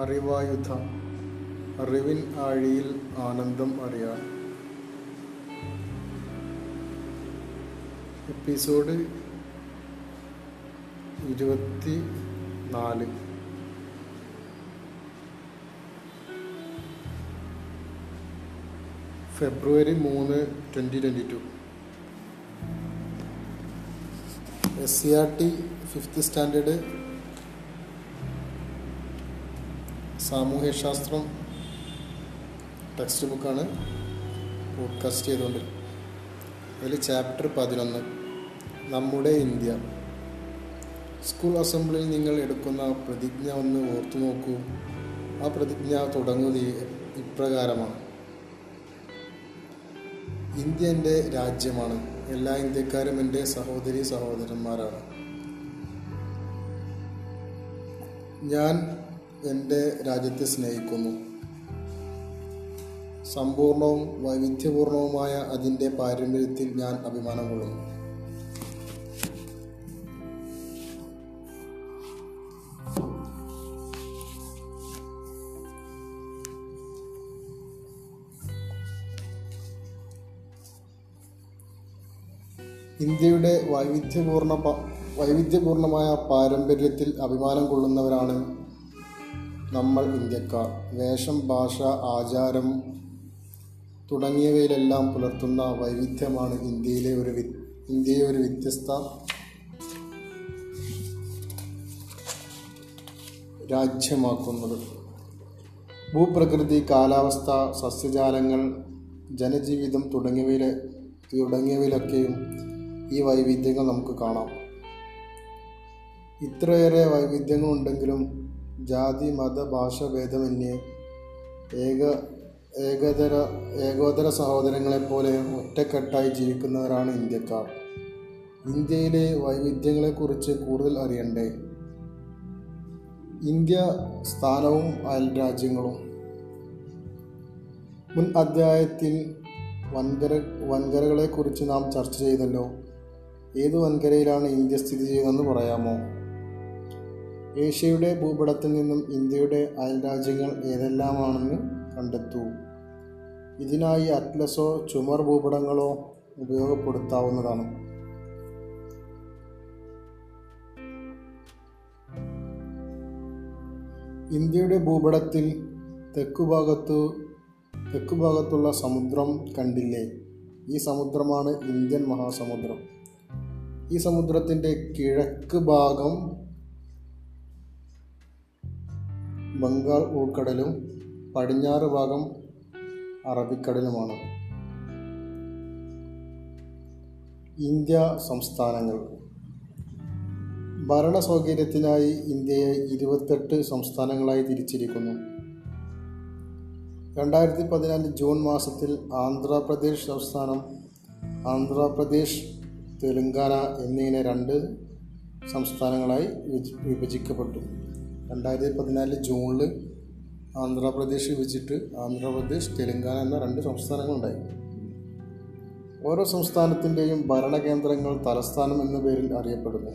അറിവായുധ അറിവിൻ ആഴിയിൽ ആനന്ദം അറിയാൻ എപ്പിസോഡ് ഇരുപത്തി നാല് ഫെബ്രുവരി മൂന്ന് twenty twenty two. S C R T fifth standard സാമൂഹ്യശാസ്ത്രം text ബുക്കാണ് പോഡ്കാസ്റ്റ് ചെയ്തുകൊണ്ട്. അതിൽ ചാപ്റ്റർ പതിനൊന്ന് നമ്മുടെ ഇന്ത്യ. സ്കൂൾ അസംബ്ലിയിൽ നിങ്ങൾ എടുക്കുന്ന പ്രതിജ്ഞ ഒന്ന് ഓർത്തു നോക്കൂ. ആ പ്രതിജ്ഞ തുടങ്ങുന്നത് ഇപ്രകാരമാണ്. ഇന്ത്യ എന്റെ രാജ്യമാണ്. എല്ലാ ഇന്ത്യക്കാരും എന്റെ സഹോദരി സഹോദരന്മാരാണ്. ഞാൻ എന്റെ രാജ്യത്തെ സ്നേഹിക്കുന്നു. സമ്പൂർണവും വൈവിധ്യപൂർണവുമായ അതിന്റെ പാരമ്പര്യത്തിൽ ഞാൻ അഭിമാനം കൊള്ളുന്നു. ഇന്ത്യയുടെ വൈവിധ്യപൂർണ വൈവിധ്യപൂർണമായ പാരമ്പര്യത്തിൽ അഭിമാനം കൊള്ളുന്നവരാണ് നമ്മൾ ഇന്ത്യക്കാർ. വേഷം ഭാഷ ആചാരം തുടങ്ങിയവയിലെല്ലാം പുലർത്തുന്ന വൈവിധ്യമാണ് ഇന്ത്യയിലെ ഒരു ഇന്ത്യയെ ഒരു വ്യത്യസ്ത രാജ്യമാക്കുന്നത്. ഭൂപ്രകൃതി കാലാവസ്ഥ സസ്യജാലങ്ങൾ ജനജീവിതം തുടങ്ങിയവയിലെ തുടങ്ങിയവയിലൊക്കെയും ഈ വൈവിധ്യങ്ങൾ നമുക്ക് കാണാം. ഇത്രയേറെ വൈവിധ്യങ്ങളുണ്ടെങ്കിലും ജാതി മത ഭാഷ ഭേദമന്യേ ഏക ഏകതര ഏകോദര സഹോദരങ്ങളെപ്പോലെ ഒറ്റക്കെട്ടായി ജീവിക്കുന്നവരാണ് ഇന്ത്യക്കാർ. ഇന്ത്യയിലെ വൈവിധ്യങ്ങളെക്കുറിച്ച് കൂടുതൽ അറിയണ്ടേ? ഇന്ത്യ സ്ഥാനവും അയൽ രാജ്യങ്ങളും. മുൻ അധ്യായത്തിൽ വൻകര വൻകരകളെക്കുറിച്ച് നാം ചർച്ച ചെയ്തല്ലോ. ഏത് വൻകരയിലാണ് ഇന്ത്യ സ്ഥിതി ചെയ്യുന്നതെന്ന് പറയാമോ? ഏഷ്യയുടെ ഭൂപടത്തിൽ നിന്നും ഇന്ത്യയുടെ അയൽരാജ്യങ്ങൾ ഏതെല്ലാമാണെന്ന് കണ്ടെത്തൂ. ഇതിനായി അറ്റ്ലസോ ചുമർ ഭൂപടങ്ങളോ ഉപയോഗപ്പെടുത്താവുന്നതാണ്. ഇന്ത്യയുടെ ഭൂപടത്തിൽ തെക്കുഭാഗത്തു തെക്കുഭാഗത്തുള്ള സമുദ്രം കണ്ടില്ലേ? ഈ സമുദ്രമാണ് ഇന്ത്യൻ മഹാസമുദ്രം. ഈ സമുദ്രത്തിന്റെ കിഴക്ക് ഭാഗം ബംഗാൾ ഉൾക്കടലും പടിഞ്ഞാറ് ഭാഗം അറബിക്കടലുമാണ്. ഇന്ത്യ സംസ്ഥാനങ്ങൾ. ഭരണ സൗകര്യത്തിനായി ഇന്ത്യയെ ഇരുപത്തെട്ട് സംസ്ഥാനങ്ങളായി തിരിച്ചിരിക്കുന്നു. രണ്ടായിരത്തി പതിനാല് ജൂൺ മാസത്തിൽ ആന്ധ്രാപ്രദേശ് സംസ്ഥാനം ആന്ധ്രാപ്രദേശ് തെലുങ്കാന എന്നിങ്ങനെ രണ്ട് സംസ്ഥാനങ്ങളായി വിഭജിക്കപ്പെട്ടു. രണ്ടായിരത്തി പതിനാല് ജൂണിൽ ആന്ധ്രാപ്രദേശ് വിഭജിച്ചിട്ട് ആന്ധ്രാപ്രദേശ് തെലങ്കാന എന്ന രണ്ട് സംസ്ഥാനങ്ങളുണ്ടായി. ഓരോ സംസ്ഥാനത്തിന്റെയും ഭരണകേന്ദ്രങ്ങൾ തലസ്ഥാനം എന്ന പേരിൽ അറിയപ്പെടുന്നു.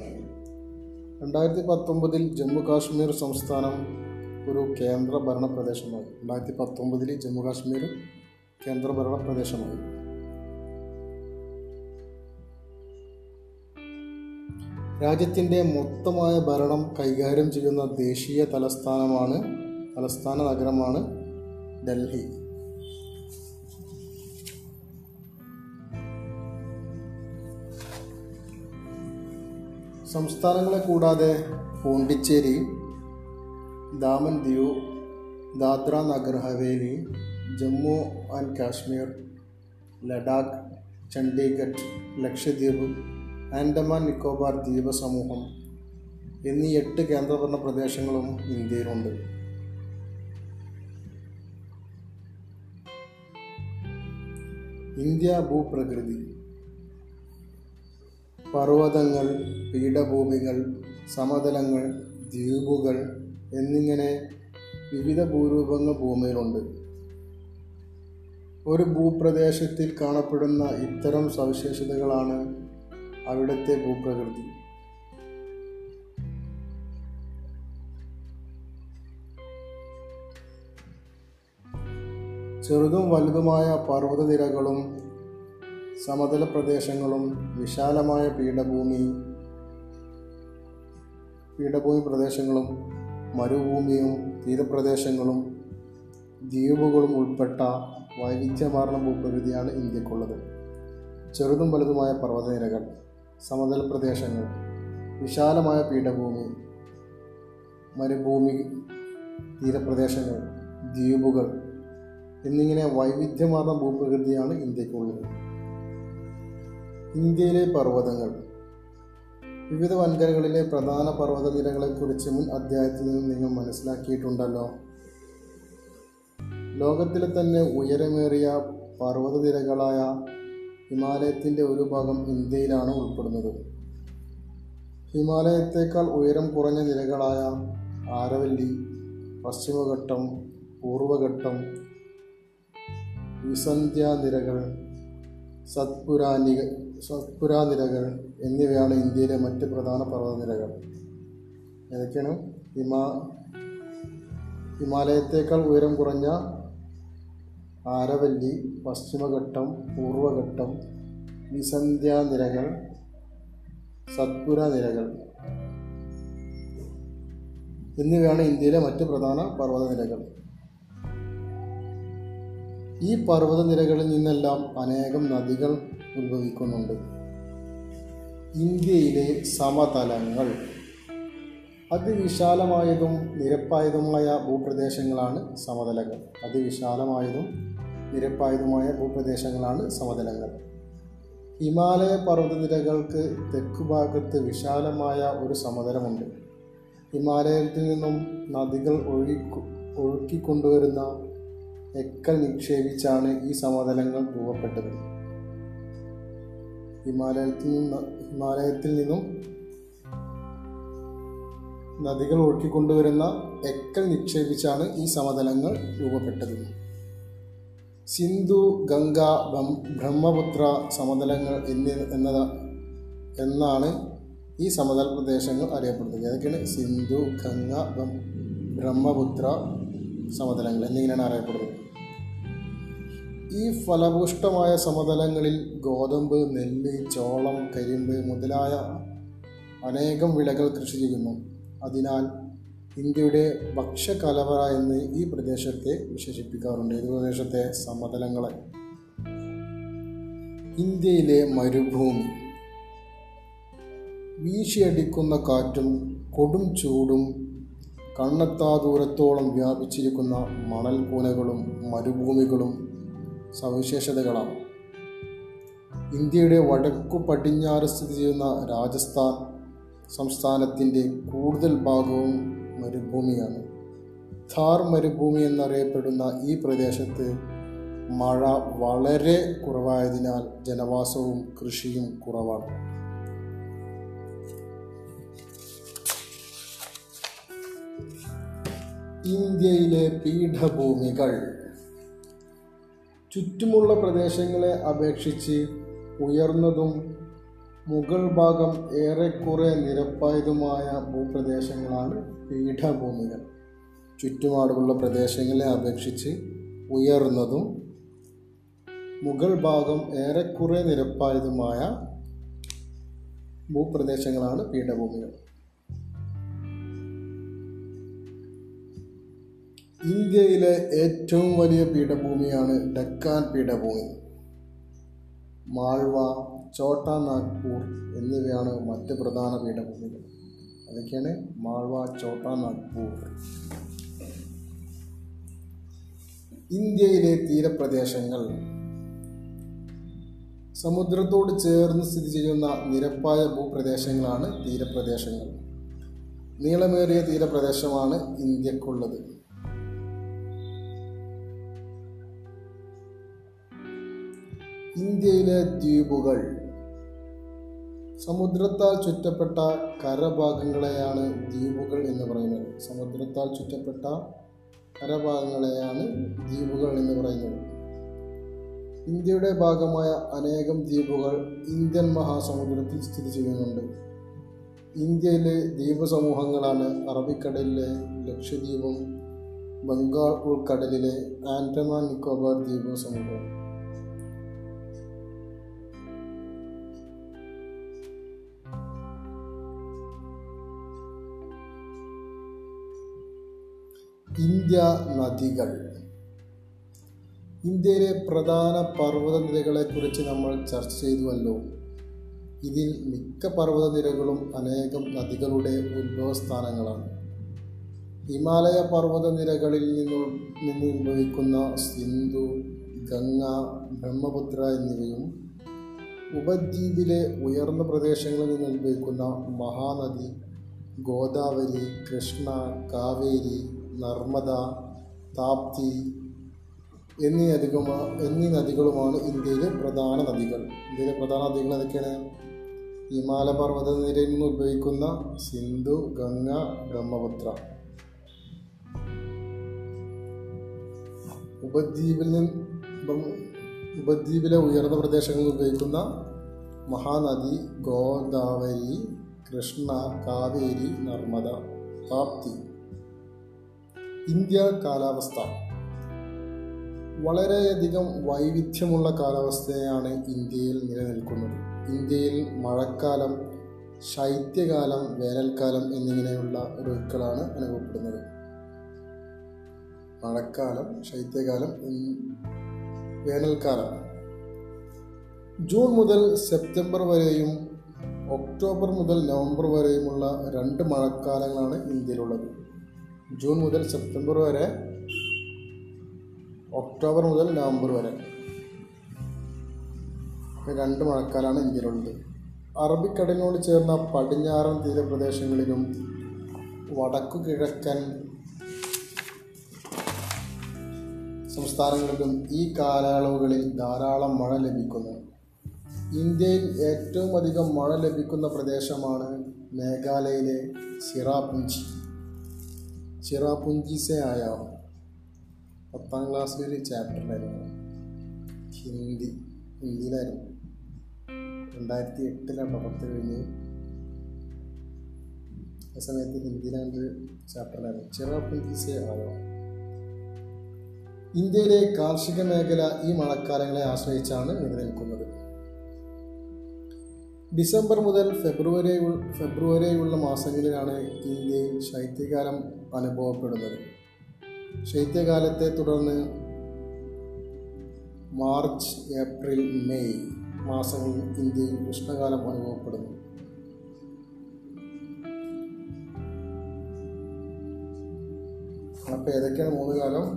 രണ്ടായിരത്തി പത്തൊമ്പതിൽ ജമ്മു കാശ്മീർ സംസ്ഥാനം ഒരു കേന്ദ്ര ഭരണ പ്രദേശമായി. രണ്ടായിരത്തി പത്തൊമ്പതിൽ ജമ്മു കാശ്മീർ കേന്ദ്ര ഭരണ പ്രദേശമായി. രാജ്യത്തിന്റെ മൊത്തമായ ഭരണം കൈകാര്യം ചെയ്യുന്ന ദേശീയ തലസ്ഥാനമാണ് തലസ്ഥാന നഗരമാണ് ഡൽഹി. സംസ്ഥാനങ്ങളെ കൂടാതെ പോണ്ടിച്ചേരി ദാമൻ ദിയു ദാദ്ര നഗർ ഹവേലി ജമ്മു ആൻഡ് കാശ്മീർ ലഡാക്ക് ചണ്ഡീഗഡ് ലക്ഷദ്വീപ് ആൻഡമാൻ നിക്കോബാർ ദ്വീപ സമൂഹം എന്നീ എട്ട് കേന്ദ്രഭരണ പ്രദേശങ്ങളും ഇന്ത്യയിലുണ്ട്. ഇന്ത്യ ഭൂപ്രകൃതി പർവതങ്ങൾ പീഠഭൂമികൾ സമതലങ്ങൾ ദ്വീപുകൾ എന്നിങ്ങനെ വിവിധ ഭൂരൂപങ്ങൾ ഭൂമിയിലുണ്ട്. ഒരു ഭൂപ്രദേശത്തിൽ കാണപ്പെടുന്ന ഇത്തരം സവിശേഷതകളാണ് അവിടുത്തെ ഭൂപ്രകൃതി. ചെറുതും വലുതുമായ പർവതനിരകളും സമതല പ്രദേശങ്ങളും വിശാലമായ പീഠഭൂമി പീഠഭൂമി പ്രദേശങ്ങളും മരുഭൂമിയും തീരപ്രദേശങ്ങളും ദ്വീപുകളും ഉൾപ്പെട്ട വൈവിധ്യമാർന്ന ഭൂപ്രകൃതിയാണ് ഇന്ത്യക്കുള്ളത്. ചെറുതും വലുതുമായ പർവതനിരകൾ. സമതല പ്രദേശങ്ങൾ വിശാലമായ പീഠഭൂമി മരുഭൂമി തീരപ്രദേശങ്ങൾ ദ്വീപുകൾ എന്നിങ്ങനെ വൈവിധ്യമാർന്ന ഭൂപ്രകൃതിയാണ് ഇന്ത്യക്കുള്ളത് ഇന്ത്യയിലെ പർവതങ്ങൾ. വിവിധ വൻകരകളിലെ പ്രധാന പർവതനിരകളെക്കുറിച്ച് മുൻ അധ്യായത്തിൽ നിന്ന് നിങ്ങൾ മനസ്സിലാക്കിയിട്ടുണ്ടല്ലോ. ലോകത്തിലെ തന്നെ ഉയരമേറിയ പർവതനിരകളായ ഹിമാലയത്തിന്റെ ഒരു ഭാഗം ഇന്ത്യയിലാണ് ഉൾപ്പെടുന്നത്. ഹിമാലയത്തേക്കാൾ ഉയരം കുറഞ്ഞ നിലകളായ ആരവല്ലി പശ്ചിമഘട്ടം പൂർവഘട്ടം വിസന്ധ്യ നിരകൾ സത്പുരാനിക സത്പുരാ നിരകൾ എന്നിവയാണ് ഇന്ത്യയിലെ മറ്റ് പ്രധാന പർവതനിരകൾ. ഏതൊക്കെയാണ്? ഹിമാ ഹിമാലയത്തേക്കാൾ ഉയരം കുറഞ്ഞ ആരവല്ലി പശ്ചിമഘട്ടം പൂർവഘട്ടം നിസന്ധ്യാനിരകൾ സത്പുര നിരകൾ എന്നിവയാണ് ഇന്ത്യയിലെ മറ്റ് പ്രധാന പർവതനിരകൾ. ഈ പർവതനിരകളിൽ നിന്നെല്ലാം അനേകം നദികൾ ഉത്ഭവിക്കുന്നുണ്ട്. ഇന്ത്യയിലെ സമതലങ്ങൾ അതിവിശാലമായതും നിരപ്പായതുമായ ഭൂപ്രദേശങ്ങളാണ് സമതലങ്ങൾ. അതിവിശാലമായതും നിരപ്പായതുമായ ഭൂപ്രദേശങ്ങളാണ് സമതലങ്ങൾ. ഹിമാലയ പർവതനിരകൾക്ക് തെക്കുഭാഗത്ത് വിശാലമായ ഒരു സമതലമുണ്ട്. ഹിമാലയത്തിൽ നിന്നും നദികൾ ഒഴുകി ഒഴുക്കിക്കൊണ്ടുവരുന്ന എക്കൽ നിക്ഷേപിച്ചാണ് ഈ സമതലങ്ങൾ രൂപപ്പെട്ടത്. ഹിമാലയത്തിൽ നിന്ന് ഹിമാലയത്തിൽ നിന്നും നദികൾ ഒഴുക്കിക്കൊണ്ടുവരുന്ന എക്കൽ നിക്ഷേപിച്ചാണ് ഈ സമതലങ്ങൾ രൂപപ്പെട്ടത്. സിന്ധു ഗംഗ ബ്രഹ്മപുത്ര സമതലങ്ങൾ എന്നി എന്നത് എന്നാണ് ഈ സമതല പ്രദേശങ്ങൾ അറിയപ്പെടുന്നത്. ഏതൊക്കെയാണ്? സിന്ധു ഗംഗ ബ്രഹ്മപുത്ര സമതലങ്ങൾ എന്നിങ്ങനെയാണ് അറിയപ്പെടുന്നത്. ഈ ഫലഭൂഷ്ടമായ സമതലങ്ങളിൽ ഗോതമ്പ് നെല്ല് ചോളം കരിമ്പ് മുതലായ അനേകം വിളകൾ കൃഷി ചെയ്യുന്നു. അതിനാൽ ഇന്ത്യയുടെ ഭക്ഷ്യകലവറ എന്ന് ഈ പ്രദേശത്തെ വിശേഷിപ്പിക്കാറുണ്ട്. ഈ പ്രദേശത്തെ സമതലങ്ങളെ. ഇന്ത്യയിലെ മരുഭൂമി. വീശിയടിക്കുന്ന കാറ്റും കൊടും ചൂടും കണ്ണെത്താ ദൂരത്തോളം വ്യാപിച്ചിരിക്കുന്ന മണൽ കൂനകളും മരുഭൂമികളും സവിശേഷതകളാണ്. ഇന്ത്യയുടെ വടക്കു പടിഞ്ഞാറ് സ്ഥിതി ചെയ്യുന്ന രാജസ്ഥാൻ സംസ്ഥാനത്തിന്റെ കൂടുതൽ ഭാഗവും മരുഭൂമിയാണ്. ഥാർ മരുഭൂമി എന്നറിയപ്പെടുന്ന ഈ പ്രദേശത്ത് മഴ വളരെ കുറവായതിനാൽ ജനവാസവും കൃഷിയും കുറവാണ്. ഇന്ത്യയിലെ പീഠഭൂമികൾ. ചുറ്റുമുള്ള പ്രദേശങ്ങളെ അപേക്ഷിച്ച് ഉയർന്നതും മുകൾ ഭാഗം ഏറെക്കുറെ നിരപ്പായതുമായ ഭൂപ്രദേശങ്ങളാണ് പീഠഭൂമികൾ ചുറ്റുപാടുമുള്ള പ്രദേശങ്ങളെ അപേക്ഷിച്ച് ഉയർന്നതും മുഗൾ ഭാഗം ഏറെക്കുറെ നിരപ്പായതുമായ ഭൂപ്രദേശങ്ങളാണ് പീഠഭൂമികൾ. ഇന്ത്യയിലെ ഏറ്റവും വലിയ പീഠഭൂമിയാണ് ഡക്കാൻ പീഠഭൂമി. മാൾവ ചോട്ടാ നാഗ്പൂർ എന്നിവയാണ് മറ്റ് പ്രധാന പീഠഭൂമികൾ. അതൊക്കെയാണ് മാൾവ ചോട്ടാ നാഗ്പൂർ. ഇന്ത്യയിലെ തീരപ്രദേശങ്ങൾ. സമുദ്രത്തോട് ചേർന്ന് സ്ഥിതി ചെയ്യുന്ന നിരപ്പായ ഭൂപ്രദേശങ്ങളാണ് തീരപ്രദേശങ്ങൾ. നീളമേറിയ തീരപ്രദേശമാണ് ഇന്ത്യക്കുള്ളത്. ഇന്ത്യയിലെ ദ്വീപുകൾ. സമുദ്രത്താൽ ചുറ്റപ്പെട്ട കരഭാഗങ്ങളെയാണ് ദ്വീപുകൾ എന്ന് പറയുന്നത്. സമുദ്രത്താൽ ചുറ്റപ്പെട്ട കരഭാഗങ്ങളെയാണ് ദ്വീപുകൾ എന്ന് പറയുന്നത്. ഇന്ത്യയുടെ ഭാഗമായ അനേകം ദ്വീപുകൾ ഇന്ത്യൻ മഹാസമുദ്രത്തിൽ സ്ഥിതി ചെയ്യുന്നുണ്ട്. ഇന്ത്യയിലെ ദ്വീപ സമൂഹങ്ങളാണ് അറബിക്കടലിലെ ലക്ഷദ്വീപും ബംഗാൾ ഉൾക്കടലിലെ ആൻഡമാൻ നിക്കോബാർ ദ്വീപ സമൂഹം ഇന്ത്യ നദികൾ. ഇന്ത്യയിലെ പ്രധാന പർവതനിരകളെക്കുറിച്ച് നമ്മൾ ചർച്ച ചെയ്തുവല്ലോ. ഇതിൽ മിക്ക പർവതനിരകളും അനേകം നദികളുടെ ഉത്ഭവസ്ഥാനങ്ങളാണ്. ഹിമാലയ പർവതനിരകളിൽ നിന്നു നിന്ന് ഉത്ഭവിക്കുന്ന സിന്ധു ഗംഗ ബ്രഹ്മപുത്ര എന്നിവയും ഉപദ്വീപിലെ ഉയർന്ന പ്രദേശങ്ങളിൽ നിന്ന് ഉത്ഭവിക്കുന്ന മഹാനദി ഗോദാവരി കൃഷ്ണ കാവേരി നർമ്മദ താപ്തി എന്നീ നദികളുമാ എന്നീ നദികളുമാണ് ഇന്ത്യയിലെ പ്രധാന നദികൾ. ഇന്ത്യയിലെ പ്രധാന നദികൾ ഏതൊക്കെയാണ്? ഹിമാലയ പർവത നിരയിൽ നിന്ന് ഉത്ഭവിക്കുന്ന സിന്ധു ഗംഗ ബ്രഹ്മപുത്ര. ഉപദ്വീപിൽ നിന്ന് ഉപദ്വീപിലെ ഉയർന്ന പ്രദേശങ്ങളിൽ ഉത്ഭവിക്കുന്ന മഹാനദി ഗോദാവരി കൃഷ്ണ കാവേരി നർമ്മദ താപ്തി. ഇന്ത്യ കാലാവസ്ഥ. വളരെയധികം വൈവിധ്യമുള്ള കാലാവസ്ഥയാണ് ഇന്ത്യയിൽ നിലനിൽക്കുന്നത്. ഇന്ത്യയിൽ മഴക്കാലം ശൈത്യകാലം വേനൽക്കാലം എന്നിങ്ങനെയുള്ള ഋതുക്കളാണ് അനുഭവപ്പെടുന്നത്. മഴക്കാലം ശൈത്യകാലം വേനൽക്കാലം. ജൂൺ മുതൽ സെപ്റ്റംബർ വരെയും ഒക്ടോബർ മുതൽ നവംബർ വരെയുമുള്ള രണ്ട് മഴക്കാലങ്ങളാണ് ഇന്ത്യയിലുള്ളത്. ജൂൺ മുതൽ സെപ്റ്റംബർ വരെ ഒക്ടോബർ മുതൽ നവംബർ വരെ. രണ്ട് മഴക്കാലാണ് ഇന്ത്യയിലുള്ളത്. അറബിക്കടലിനോട് ചേർന്ന പടിഞ്ഞാറൻ തീരപ്രദേശങ്ങളിലും വടക്കു കിഴക്കൻ സംസ്ഥാനങ്ങളിലും ഈ കാലയളവുകളിൽ ധാരാളം മഴ ലഭിക്കുന്നു. ഇന്ത്യയിൽ ഏറ്റവും അധികം മഴ ലഭിക്കുന്ന പ്രദേശമാണ് മേഘാലയയിലെ ചിറാപുഞ്ചി ചിറാപുഞ്ചി പത്താം ക്ലാസ്സിലെ ക്ലാസ്സിലൊരു ചാപ്റ്ററിലായിരുന്നു ഹിന്ദി ഹിന്ദിയിലായിരുന്നു. രണ്ടായിരത്തി എട്ടിലാണ് പത്ത് കഴിഞ്ഞ് ആ സമയത്ത് ഹിന്ദിയിലാണ്ട് ചാപ്റ്ററിലായിരുന്നു ചിറാപുഞ്ചി സെ ആയോ ഇന്ത്യയിലെ കാർഷിക മേഖല ഈ മഴക്കാലങ്ങളെ ആശ്രയിച്ചാണ് നിലനിൽക്കുന്നത്. ഡിസംബർ മുതൽ ഫെബ്രുവരി ഫെബ്രുവരിയുള്ള മാസങ്ങളിലാണ് ഇന്ത്യയിൽ ശൈത്യകാലം അനുഭവപ്പെടുന്നത്. ശൈത്യകാലത്തെ തുടർന്ന് മാർച്ച് ഏപ്രിൽ മെയ് മാസങ്ങളിൽ ഇന്ത്യയിൽ ഉഷ്ണകാലം അനുഭവപ്പെടുന്നു. അപ്പോൾ ഏതൊക്കെയാണ് മൂന്ന് കാലം?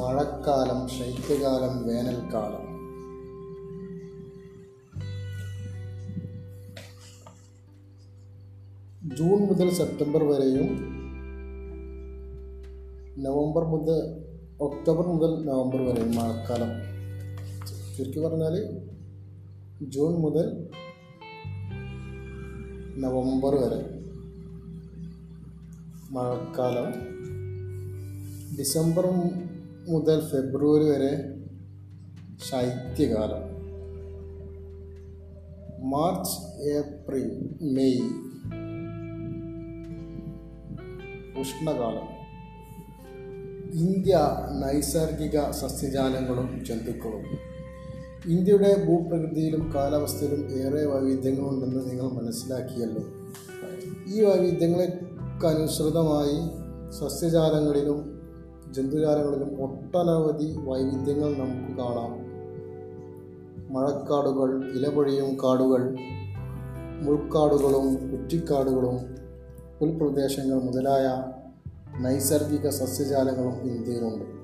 മഴക്കാലം ശൈത്യകാലം വേനൽക്കാലം. ജൂൺ മുതൽ സെപ്റ്റംബർ വരെയും നവംബർ മുതൽ ഒക്ടോബർ മുതൽ നവംബർ വരെയും മഴക്കാലം. ചുരുക്കി പറഞ്ഞാൽ ജൂൺ മുതൽ നവംബർ വരെ മഴക്കാലം. ഡിസംബർ മുതൽ ഫെബ്രുവരി വരെ ശൈത്യകാലം. March April May. ഉഷ്ണകാലം. ഇന്ത്യ നൈസർഗിക സസ്യജാലങ്ങളും ജന്തുക്കളും. ഇന്ത്യയുടെ ഭൂപ്രകൃതിയിലും കാലാവസ്ഥയിലും ഏറെ വൈവിധ്യങ്ങളുണ്ടെന്ന് നിങ്ങൾ മനസ്സിലാക്കിയല്ലോ. ഈ വൈവിധ്യങ്ങൾക്കനുസൃതമായി സസ്യജാലങ്ങളിലും ജന്തുജാലങ്ങളിലും ഒട്ടനവധി വൈവിധ്യങ്ങൾ നമുക്ക് കാണാം. മഴക്കാടുകൾ ഇലപൊഴിയും കാടുകൾ മുൾക്കാടുകളും കുറ്റിക്കാടുകളും പുൽപ്രദേശങ്ങൾ മുതലായ നൈസർഗിക സസ്യജാലങ്ങളും ഇന്ത്യയിലുണ്ട്.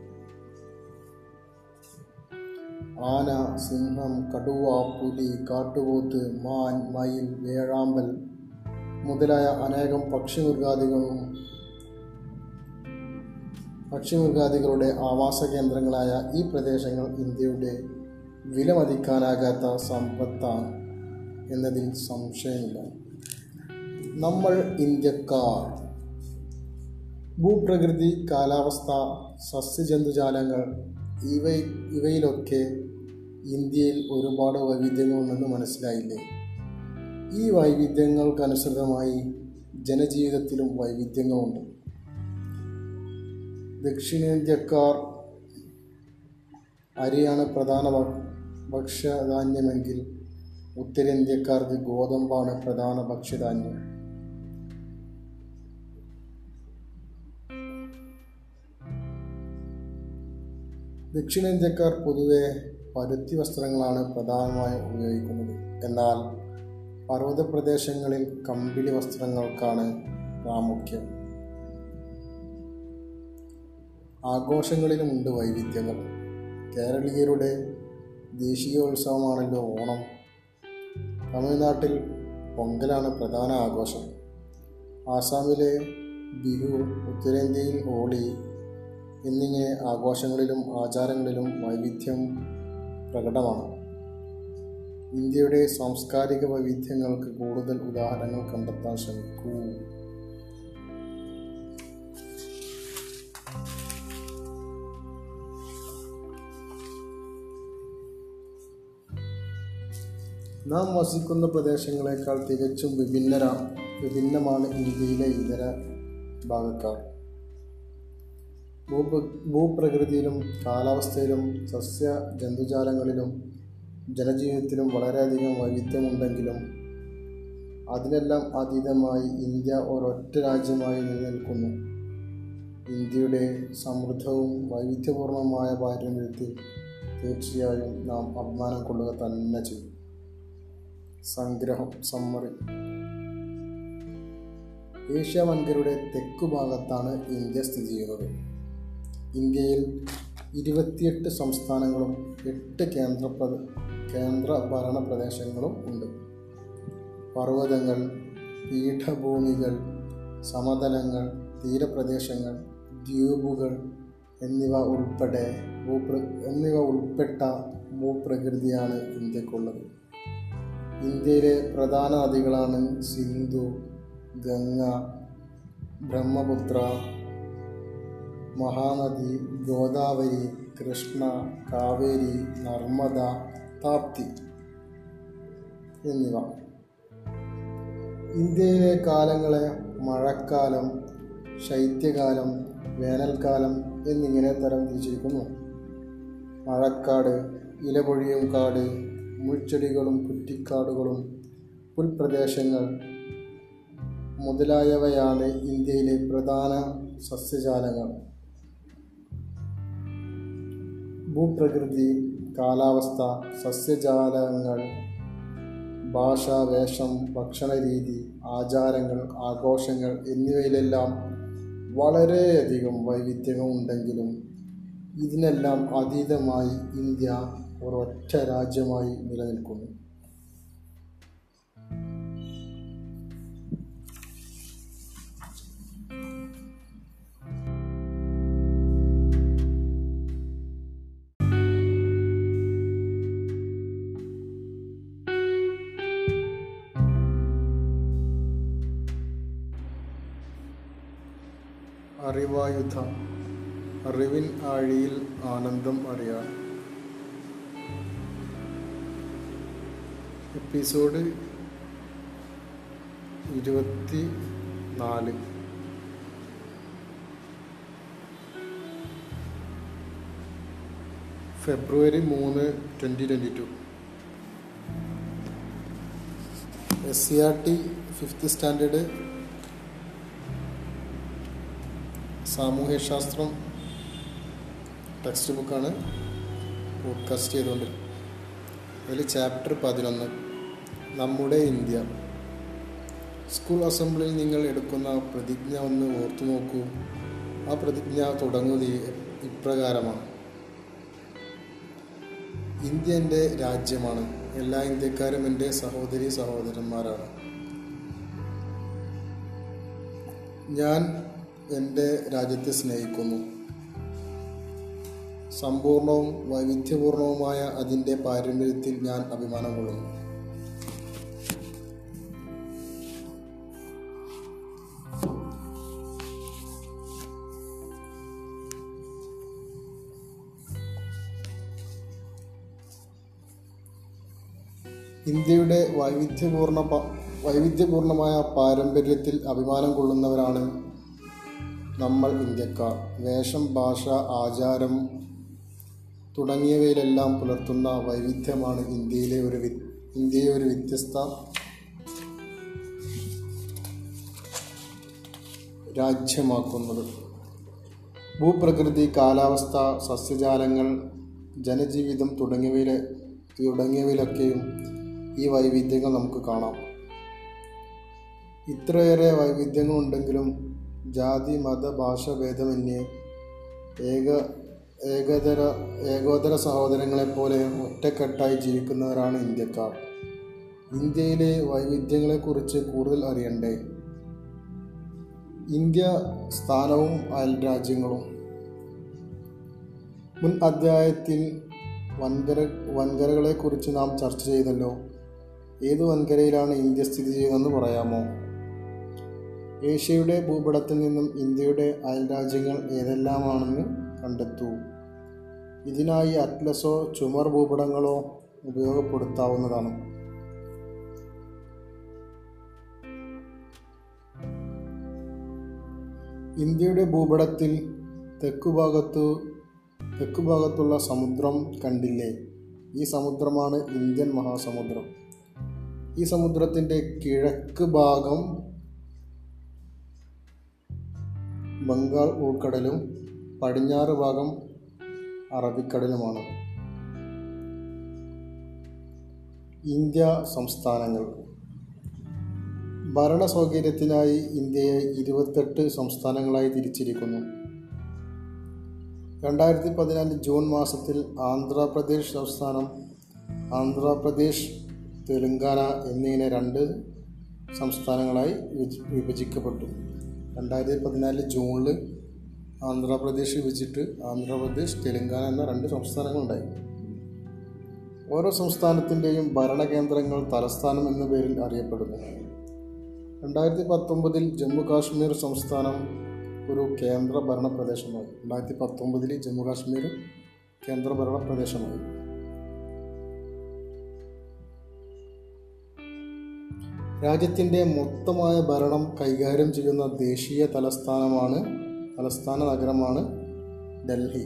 ആന സിംഹം കടുവ പുലി കാട്ടുപോത്ത് മാൻ മയിൽ വേഴാമ്പൽ മുതലായ അനേകം പക്ഷിമൃഗാദികളും പക്ഷിമൃഗാദികളുടെ ആവാസ കേന്ദ്രങ്ങളായ ഈ പ്രദേശങ്ങൾ ഇന്ത്യയുടെ വിലമതിക്കാനാകാത്ത സമ്പത്താണ് എന്നതിൽ സംശയമില്ല. നമ്മൾ ഇന്ത്യക്കാർ. ഭൂപ്രകൃതി കാലാവസ്ഥ സസ്യജന്തുജാലങ്ങൾ ഇവ ഇവയിലൊക്കെ ഇന്ത്യയിൽ ഒരുപാട് വൈവിധ്യങ്ങളുണ്ടെന്ന് മനസ്സിലായില്ലേ? ഈ വൈവിധ്യങ്ങൾക്കനുസൃതമായി ജനജീവിതത്തിലും വൈവിധ്യങ്ങളുണ്ട്. ദക്ഷിണേന്ത്യക്കാർ അരിയാണ് പ്രധാന ഭക്ഷ്യധാന്യമെങ്കിൽ ഉത്തരേന്ത്യക്കാർക്ക് ഗോതമ്പാണ് പ്രധാന ഭക്ഷ്യധാന്യം. ദക്ഷിണേന്ത്യക്കാർ പൊതുവെ പരുത്തി വസ്ത്രങ്ങളാണ് പ്രധാനമായും ഉപയോഗിക്കുന്നത്. എന്നാൽ പർവത പ്രദേശങ്ങളിൽ കമ്പിളി വസ്ത്രങ്ങൾക്കാണ് പ്രാമുഖ്യം. ആഘോഷങ്ങളിലുമുണ്ട് വൈവിധ്യങ്ങൾ. കേരളീയരുടെ ദേശീയോത്സവമാണല്ലോ ഓണം. തമിഴ്നാട്ടിൽ പൊങ്കലാണ് പ്രധാന ആഘോഷം. ആസാമിലെ ബിഹു ഉത്തരേന്ത്യയിൽ ഹോളി എന്നിങ്ങനെ ആഘോഷങ്ങളിലും ആചാരങ്ങളിലും വൈവിധ്യം പ്രകടമാണ്. ഇന്ത്യയുടെ സാംസ്കാരിക വൈവിധ്യങ്ങൾക്ക് കൂടുതൽ ഉദാഹരണങ്ങൾ കണ്ടെത്താൻ ശ്രമിക്കൂ. നാം വസിക്കുന്ന പ്രദേശങ്ങളെക്കാൾ തികച്ചും വിഭിന്നരാ വിഭിന്നമാണ് ഇന്ത്യയിലെ ഇതര ഭാഗക്കാർ. ഭൂപ ഭൂപ്രകൃതിയിലും കാലാവസ്ഥയിലും സസ്യ ജന്തുജാലങ്ങളിലും ജനജീവിതത്തിലും വളരെയധികം വൈവിധ്യമുണ്ടെങ്കിലും അതിനെല്ലാം അതീതമായി ഇന്ത്യ ഒരൊറ്റ രാജ്യമായി നിലനിൽക്കുന്നു. ഇന്ത്യയുടെ സമൃദ്ധവും വൈവിധ്യപൂർണമായ പാരമ്പര്യത്തിൽ തീർച്ചയായും നാം അഭിമാനം കൊള്ളുക തന്നെ ചെയ്യും. സംഗ്രഹം സമ്മറി. ഏഷ്യ വൻകരയുടെ തെക്കു ഭാഗത്താണ് ഇന്ത്യ സ്ഥിതി ചെയ്യുന്നത്. ഇന്ത്യയിൽ ഇരുപത്തിയെട്ട് സംസ്ഥാനങ്ങളും എട്ട് കേന്ദ്ര കേന്ദ്ര ഭരണ പ്രദേശങ്ങളും ഉണ്ട്. പർവതങ്ങൾ പീഠഭൂമികൾ സമതലങ്ങൾ തീരപ്രദേശങ്ങൾ ദ്വീപുകൾ എന്നിവ ഉൾപ്പെടെ ഭൂപ്ര എന്നിവ ഉൾപ്പെട്ട ഭൂപ്രകൃതിയാണ് ഇന്ത്യക്കുള്ളത്. ഇന്ത്യയിലെ പ്രധാന നദികളാണ് സിന്ധു ഗംഗ ബ്രഹ്മപുത്ര മഹാനദി ഗോദാവരി കൃഷ്ണ കാവേരി നർമ്മദ താപ്തി എന്നിവ. ഇന്ത്യയിലെ കാലങ്ങളെ മഴക്കാലം ശൈത്യകാലം വേനൽക്കാലം എന്നിങ്ങനെ തരം തിരിച്ചിരിക്കുന്നു. മഴക്കാട് ഇലപൊഴിയും കാട് മുൾച്ചെടികളും കുറ്റിക്കാടുകളും പുൽപ്രദേശങ്ങൾ മുതലായവയാണ് ഇന്ത്യയിലെ പ്രധാന സസ്യജാലങ്ങൾ. ഭൂപ്രകൃതി കാലാവസ്ഥ സസ്യജാലങ്ങൾ ഭാഷ വേഷം ഭക്ഷണരീതി ആചാരങ്ങൾ ആഘോഷങ്ങൾ എന്നിവയിലെല്ലാം വളരെയധികം വൈവിധ്യങ്ങളുണ്ടെങ്കിലും ഇതിനെല്ലാം അതീതമായി ഇന്ത്യ ഒരൊറ്റ രാജ്യമായി നിലനിൽക്കുന്നു. അറിവായുധ അറിവിൻ ആഴിയിൽ ആനന്ദം അറിയാൻ എപ്പിസോഡ് ഇരുപത്തി നാല്. ഫെബ്രുവരി മൂന്ന് twenty twenty two. S C R T fifth standard. സാമൂഹ്യശാസ്ത്രം text ബുക്കാണ് പോഡ്കാസ്റ്റ് ചെയ്തുകൊണ്ട്. അതിൽ ചാപ്റ്റർ പതിനൊന്ന്. നമ്മുടെ ഇന്ത്യ. സ്കൂൾ അസംബ്ലിയിൽ നിങ്ങൾ എടുക്കുന്ന പ്രതിജ്ഞ ഒന്ന് ഓർത്തു നോക്കൂ. ആ പ്രതിജ്ഞ തുടങ്ങുന്നത് ഇപ്രകാരമാണ്. ഇന്ത്യ എന്റെ രാജ്യമാണ്. എല്ലാ ഇന്ത്യക്കാരും എന്റെ സഹോദരി സഹോദരന്മാരാണ്. ഞാൻ എന്റെ രാജ്യത്തെ സ്നേഹിക്കുന്നു. സമ്പൂർണവും വൈവിധ്യപൂർണവുമായ അതിന്റെ പാരമ്പര്യത്തിൽ ഞാൻ അഭിമാനം കൊള്ളുന്നു. ഇന്ത്യയുടെ വൈവിധ്യപൂർണ വൈവിധ്യപൂർണമായ പാരമ്പര്യത്തിൽ അഭിമാനം കൊള്ളുന്നവരാണ് നമ്മൾ ഇന്ത്യക്കാർ. വേഷം ഭാഷ ആചാരം തുടങ്ങിയവയിലെല്ലാം പുലർത്തുന്ന വൈവിധ്യമാണ് ഇന്ത്യയിലെ ഒരു ഇന്ത്യയെ ഒരു വ്യത്യസ്ത രാജ്യമാക്കുന്നത്. ഭൂപ്രകൃതി കാലാവസ്ഥ സസ്യജാലങ്ങൾ ജനജീവിതം തുടങ്ങിയവയിലെ തുടങ്ങിയവയിലൊക്കെയും ഈ വൈവിധ്യങ്ങൾ നമുക്ക് കാണാം. ഇത്രയേറെ വൈവിധ്യങ്ങളുണ്ടെങ്കിലും ജാതി മത ഭാഷ ഭേദമന്യേ ഏക ഏകതര ഏകോദര സഹോദരങ്ങളെപ്പോലെ ഒറ്റക്കെട്ടായി ജീവിക്കുന്നവരാണ് ഇന്ത്യക്കാർ. ഇന്ത്യയിലെ വൈവിധ്യങ്ങളെക്കുറിച്ച് കൂടുതൽ അറിയണ്ടേ? ഇന്ത്യ സ്ഥാനവും അയൽ രാജ്യങ്ങളും മുൻ അധ്യായത്തിൽ വൻകര വൻകരകളെക്കുറിച്ച് നാം ചർച്ച ചെയ്തല്ലോ. ഏത് വൻകരയിലാണ് ഇന്ത്യ സ്ഥിതി ചെയ്യുന്നതെന്ന് പറയാമോ? ഏഷ്യയുടെ ഭൂപടത്തിൽ നിന്നും ഇന്ത്യയുടെ അയൽരാജ്യങ്ങൾ ഏതെല്ലാമാണെന്ന് കണ്ടെത്തൂ. ഇതിനായി അറ്റ്ലസോ ചുമർ ഭൂപടങ്ങളോ ഉപയോഗപ്പെടുത്താവുന്നതാണ്. ഇന്ത്യയുടെ ഭൂപടത്തിൽ തെക്കുഭാഗത്തു തെക്കുഭാഗത്തുള്ള സമുദ്രം കണ്ടില്ലേ? ഈ സമുദ്രമാണ് ഇന്ത്യൻ മഹാസമുദ്രം. ഈ സമുദ്രത്തിന്റെ കിഴക്ക് ഭാഗം ബംഗാൾ ഉൾക്കടലും പടിഞ്ഞാറ് ഭാഗം അറബിക്കടലുമാണ്. ഇന്ത്യ സംസ്ഥാനങ്ങൾ. ഭരണ സൗകര്യത്തിനായി ഇന്ത്യയെ ഇരുപത്തെട്ട് സംസ്ഥാനങ്ങളായി തിരിച്ചിരിക്കുന്നു. രണ്ടായിരത്തി പതിനാല് ജൂൺ മാസത്തിൽ ആന്ധ്രാപ്രദേശ് സംസ്ഥാനം ആന്ധ്രാപ്രദേശ് തെലുങ്കാന എന്നിങ്ങനെ രണ്ട് സംസ്ഥാനങ്ങളായി വിഭജിക്കപ്പെട്ടു. രണ്ടായിരത്തി പതിനാല് ജൂണിൽ ആന്ധ്രാപ്രദേശ് വിഭജിച്ചിട്ട് ആന്ധ്രാപ്രദേശ് തെലുങ്കാന എന്ന രണ്ട് സംസ്ഥാനങ്ങളുണ്ടായി. ഓരോ സംസ്ഥാനത്തിന്റെയും ഭരണകേന്ദ്രങ്ങൾ തലസ്ഥാനം എന്ന പേരിൽ അറിയപ്പെടുന്നു. രണ്ടായിരത്തി പത്തൊമ്പതിൽ ജമ്മു കാശ്മീർ സംസ്ഥാനം ഒരു കേന്ദ്ര ഭരണ പ്രദേശമായി. രണ്ടായിരത്തി പത്തൊമ്പതിൽ ജമ്മു കാശ്മീർ കേന്ദ്ര ഭരണ പ്രദേശമായി. രാജ്യത്തിന്റെ മൊത്തമായ ഭരണം കൈകാര്യം ചെയ്യുന്ന ദേശീയ തലസ്ഥാനമാണ് തലസ്ഥാന നഗരമാണ് ഡൽഹി.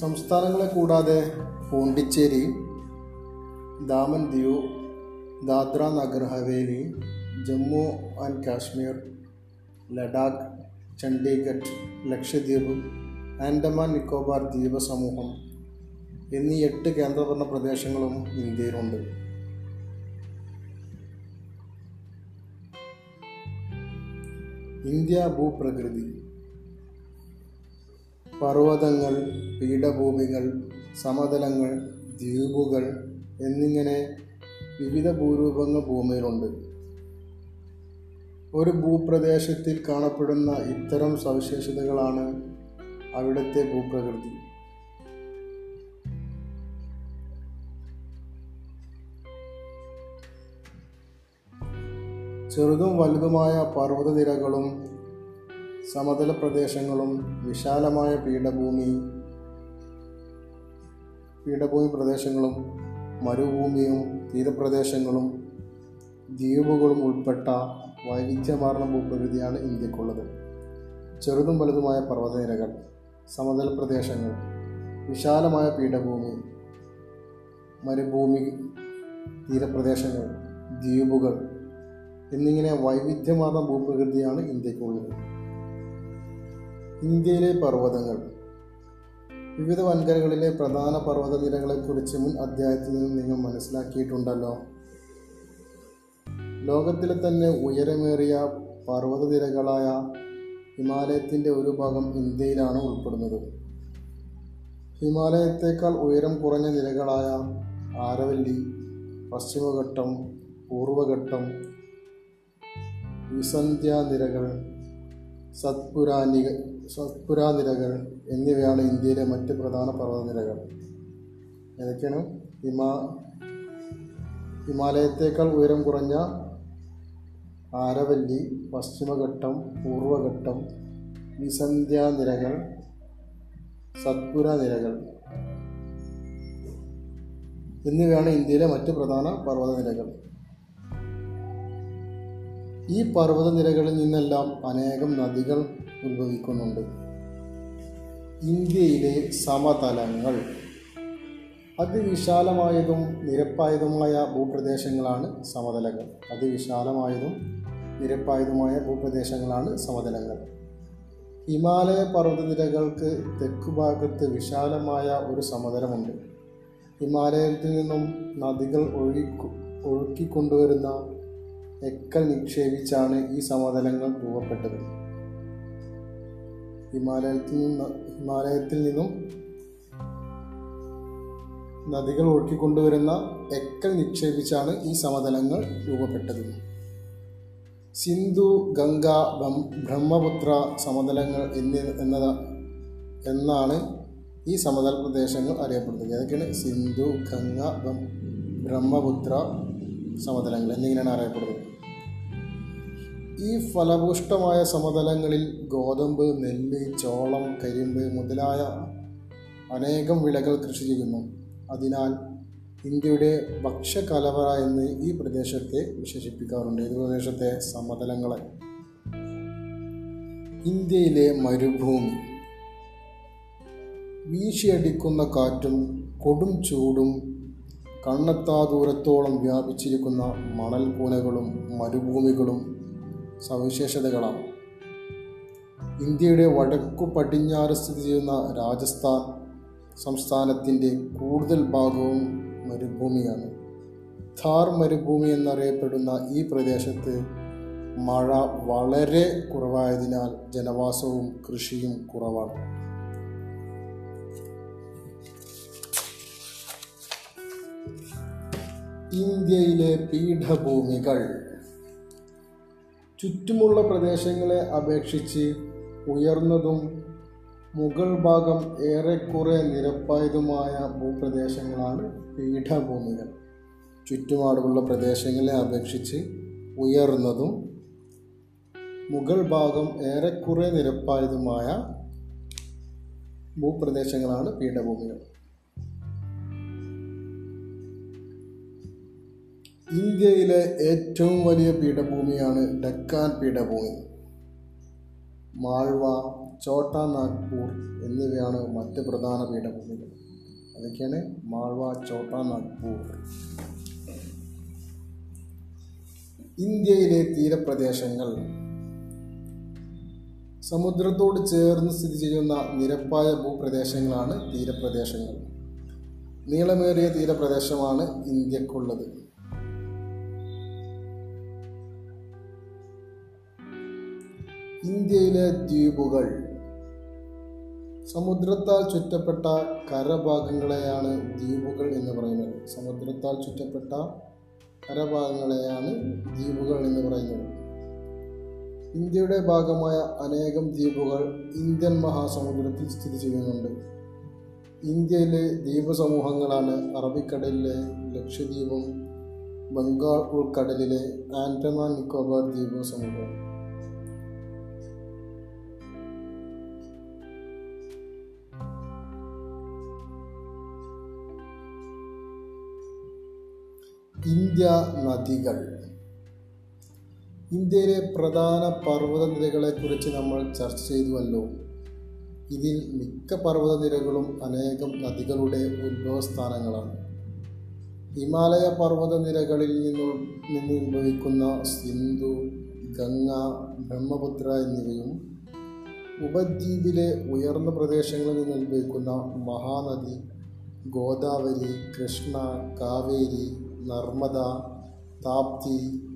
സംസ്ഥാനങ്ങളെ കൂടാതെ പോണ്ടിച്ചേരി ദാമൻ ദിയു ദാദ്ര നഗർ ഹവേലി ജമ്മു ആൻഡ് കാശ്മീർ ലഡാക്ക് ചണ്ഡീഗഡ് ലക്ഷദ്വീപ് ആൻഡമാൻ നിക്കോബാർ ദ്വീപ സമൂഹം എന്നീ എട്ട് കേന്ദ്രഭരണ പ്രദേശങ്ങളും ഇന്ത്യയിലുണ്ട്. ഇന്ത്യ ഭൂപ്രകൃതി പർവതങ്ങൾ പീഠഭൂമികൾ സമതലങ്ങൾ ദ്വീപുകൾ എന്നിങ്ങനെ വിവിധ ഭൂരൂപങ്ങൾ ഭൂമിയിലുണ്ട്. ഒരു ഭൂപ്രദേശത്തിൽ കാണപ്പെടുന്ന ഇത്തരം സവിശേഷതകളാണ് അവിടുത്തെ ഭൂപ്രകൃതി. ചെറുതും വലുതുമായ പർവതനിരകളും സമതല പ്രദേശങ്ങളും വിശാലമായ പീഠഭൂമി പീഠഭൂമി പ്രദേശങ്ങളും മരുഭൂമിയും തീരപ്രദേശങ്ങളും ദ്വീപുകളും ഉൾപ്പെട്ട വൈവിധ്യമാർന്ന ഭൂപ്രകൃതിയാണ് ഇന്ത്യക്കുള്ളത്. ചെറുതും വലുതുമായ പർവതനിരകൾ. സമതല പ്രദേശങ്ങൾ വിശാലമായ പീഠഭൂമി മരുഭൂമി തീരപ്രദേശങ്ങൾ ദ്വീപുകൾ എന്നിങ്ങനെ വൈവിധ്യമാർന്ന ഭൂപ്രകൃതിയാണ് ഇന്ത്യക്കുള്ളത് ഇന്ത്യയിലെ പർവതങ്ങൾ. വിവിധ വൻകരകളിലെ പ്രധാന പർവതനിരകളെക്കുറിച്ച് മുൻ അധ്യായത്തിൽ നിന്ന് നിങ്ങൾ മനസ്സിലാക്കിയിട്ടുണ്ടല്ലോ. ലോകത്തിലെ തന്നെ ഉയരമേറിയ പർവതനിരകളായ ഹിമാലയത്തിന്റെ ഒരു ഭാഗം ഇന്ത്യയിലാണ് ഉൾപ്പെടുന്നത്. ഹിമാലയത്തേക്കാൾ ഉയരം കുറഞ്ഞ നിലകളായ ആരവല്ലി പശ്ചിമഘട്ടം പൂർവഘട്ടം വിസന്ധ്യ നിരകൾ സത്പുരാനിക സത്പുരാ നിരകൾ എന്നിവയാണ് ഇന്ത്യയിലെ മറ്റ് പ്രധാന പർവതനിരകൾ. ഏതൊക്കെയാണ്? ഹിമാ ഹിമാലയത്തേക്കാൾ ഉയരം കുറഞ്ഞ ആരവല്ലി പശ്ചിമഘട്ടം പൂർവഘട്ടം വിസന്ധ്യാനിരകൾ സത്പുര നിരകൾ എന്നിവയാണ് ഇന്ത്യയിലെ മറ്റ് പ്രധാന പർവതനിരകൾ. ഈ പർവതനിരകളിൽ നിന്നെല്ലാം അനേകം നദികൾ ഉത്ഭവിക്കുന്നുണ്ട്. ഇന്ത്യയിലെ സമതലങ്ങൾ അതിവിശാലമായതും നിരപ്പായതുമായ ഭൂപ്രദേശങ്ങളാണ് സമതലങ്ങൾ. അതിവിശാലമായതും നിരപ്പായതുമായ ഭൂപ്രദേശങ്ങളാണ് സമതലങ്ങൾ. ഹിമാലയ പർവതനിരകൾക്ക് തെക്കുഭാഗത്ത് വിശാലമായ ഒരു സമതലമുണ്ട്. ഹിമാലയത്തിൽ നിന്നും നദികൾ ഒഴുകി ഒഴുക്കിക്കൊണ്ടുവരുന്ന എക്കൽ നിക്ഷേപിച്ചാണ് ഈ സമതലങ്ങൾ രൂപപ്പെട്ടത്. ഹിമാലയത്തിൽ നിന്ന് ഹിമാലയത്തിൽ നിന്നും നദികൾ ഒഴുക്കിക്കൊണ്ടുവരുന്ന എക്കൽ നിക്ഷേപിച്ചാണ് ഈ സമതലങ്ങൾ രൂപപ്പെട്ടത്. സിന്ധു ഗംഗ ബ്രഹ്മപുത്ര സമതലങ്ങൾ എന്നി എന്നത് എന്നാണ് ഈ സമതല പ്രദേശങ്ങൾ അറിയപ്പെടുന്നത്. ഏതൊക്കെയാണ്? സിന്ധു ഗംഗ ബ്രഹ്മപുത്ര സമതലങ്ങൾ എന്നിങ്ങനെയാണ് അറിയപ്പെടുന്നത്. ഈ ഫലഭൂഷ്ടമായ സമതലങ്ങളിൽ ഗോതമ്പ് നെല്ല് ചോളം കരിമ്പ് മുതലായ അനേകം വിളകൾ കൃഷി ചെയ്യുന്നു. അതിനാൽ ഇന്ത്യയുടെ ഭക്ഷ്യകലവറ എന്ന് ഈ പ്രദേശത്തെ വിശേഷിപ്പിക്കാറുണ്ട്. ഈ പ്രദേശത്തെ സമതലങ്ങളെ. ഇന്ത്യയിലെ മരുഭൂമി. വീശിയടിക്കുന്ന കാറ്റും കൊടും ചൂടും കണ്ണെത്താ ദൂരത്തോളം വ്യാപിച്ചിരിക്കുന്ന മണൽപൂനകളും മരുഭൂമികളും സവിശേഷതകളാണ്. ഇന്ത്യയുടെ വടക്കു പടിഞ്ഞാറ് സ്ഥിതി ചെയ്യുന്ന രാജസ്ഥാൻ സംസ്ഥാനത്തിന്റെ കൂടുതൽ ഭാഗവും മരുഭൂമിയാണ്. ഥാർ മരുഭൂമി എന്നറിയപ്പെടുന്ന ഈ പ്രദേശത്ത് മഴ വളരെ കുറവായതിനാൽ ജനവാസവും കൃഷിയും കുറവാണ്. ഇന്ത്യയിലെ പീഠഭൂമികൾ. ചുറ്റുമുള്ള പ്രദേശങ്ങളെ അപേക്ഷിച്ച് ഉയർന്നതും മുകൾ ഭാഗം ഏറെക്കുറെ നിരപ്പായതുമായ ഭൂപ്രദേശങ്ങളാണ് പീഠഭൂമികൾ. ചുറ്റുപാടുമുള്ള പ്രദേശങ്ങളെ അപേക്ഷിച്ച് ഉയർന്നതും മുകൾ ഭാഗം ഏറെക്കുറെ നിരപ്പായതുമായ ഭൂപ്രദേശങ്ങളാണ് പീഠഭൂമികൾ. ഇന്ത്യയിലെ ഏറ്റവും വലിയ പീഠഭൂമിയാണ് ഡക്കാൻ പീഠഭൂമി. മാൾവ ചോട്ടാ നാഗ്പൂർ എന്നിവയാണ് മറ്റ് പ്രധാന പീഠഭൂമികൾ. അതൊക്കെയാണ് മാൾവ ചോട്ടാ നാഗ്പൂർ ഇന്ത്യയിലെ തീരപ്രദേശങ്ങൾ. സമുദ്രത്തോട് ചേർന്ന് സ്ഥിതി ചെയ്യുന്ന നിരപ്പായ ഭൂപ്രദേശങ്ങളാണ് തീരപ്രദേശങ്ങൾ. നീളമേറിയ തീരപ്രദേശമാണ് ഇന്ത്യക്കുള്ളത്. ഇന്ത്യയിലെ ദ്വീപുകൾ. സമുദ്രത്താൽ ചുറ്റപ്പെട്ട കരഭാഗങ്ങളെയാണ് ദ്വീപുകൾ എന്ന് പറയുന്നത്. സമുദ്രത്താൽ ചുറ്റപ്പെട്ട കരഭാഗങ്ങളെയാണ് ദ്വീപുകൾ എന്ന് പറയുന്നത്. ഇന്ത്യയുടെ ഭാഗമായ അനേകം ദ്വീപുകൾ ഇന്ത്യൻ മഹാസമുദ്രത്തിൽ സ്ഥിതി ചെയ്യുന്നുണ്ട്. ഇന്ത്യയിലെ ദ്വീപസമൂഹങ്ങളാണ് അറബിക്കടലിലെ ലക്ഷദ്വീപും ബംഗാൾ ഉൾക്കടലിലെ ആൻഡമാൻ നിക്കോബാർ ദ്വീപ ഇന്ത്യ നദികൾ. ഇന്ത്യയിലെ പ്രധാന പർവതനിരകളെക്കുറിച്ച് നമ്മൾ ചർച്ച ചെയ്തുവല്ലോ. ഇതിൽ മിക്ക പർവതനിരകളും അനേകം നദികളുടെ ഉത്ഭവസ്ഥാനങ്ങളാണ്. ഹിമാലയ പർവതനിരകളിൽ നിന്നും നിന്ന് ഉത്ഭവിക്കുന്ന സിന്ധു ഗംഗ ബ്രഹ്മപുത്ര എന്നിവയും ഉപദ്വീപിലെ ഉയർന്ന പ്രദേശങ്ങളിൽ നിന്ന് ഉത്ഭവിക്കുന്ന മഹാനദി ഗോദാവരി കൃഷ്ണ കാവേരി നർമ്മദ താപ്തി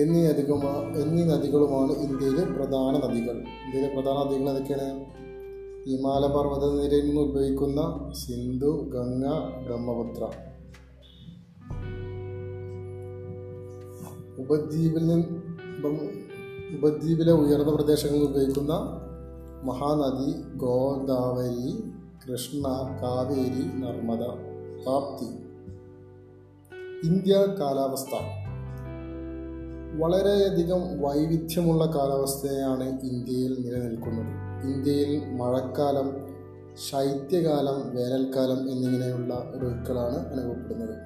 എന്നീ നദികളുമാ എന്നീ നദികളുമാണ് ഇന്ത്യയിലെ പ്രധാന നദികൾ. ഇന്ത്യയിലെ പ്രധാന നദികൾ ഏതൊക്കെയാണ്? ഹിമാലയ പർവത നിരയിൽ നിന്ന് ഉത്ഭവിക്കുന്ന സിന്ധു ഗംഗ ബ്രഹ്മപുത്ര. ഉപദ്വീപിൽ നിന്ന് ഉപദ്വീപിലെ ഉയർന്ന പ്രദേശങ്ങളിൽ ഉപയോഗിക്കുന്ന മഹാനദി ഗോദാവരി കൃഷ്ണ കാവേരി നർമ്മദ താപ്തി. ഇന്ത്യ കാലാവസ്ഥ. വളരെയധികം വൈവിധ്യമുള്ള കാലാവസ്ഥയാണ് ഇന്ത്യയിൽ നിലനിൽക്കുന്നത്. ഇന്ത്യയിൽ മഴക്കാലം ശൈത്യകാലം വേനൽക്കാലം എന്നിങ്ങനെയുള്ള ഋതുക്കളാണ് അനുഭവപ്പെടുന്നത്.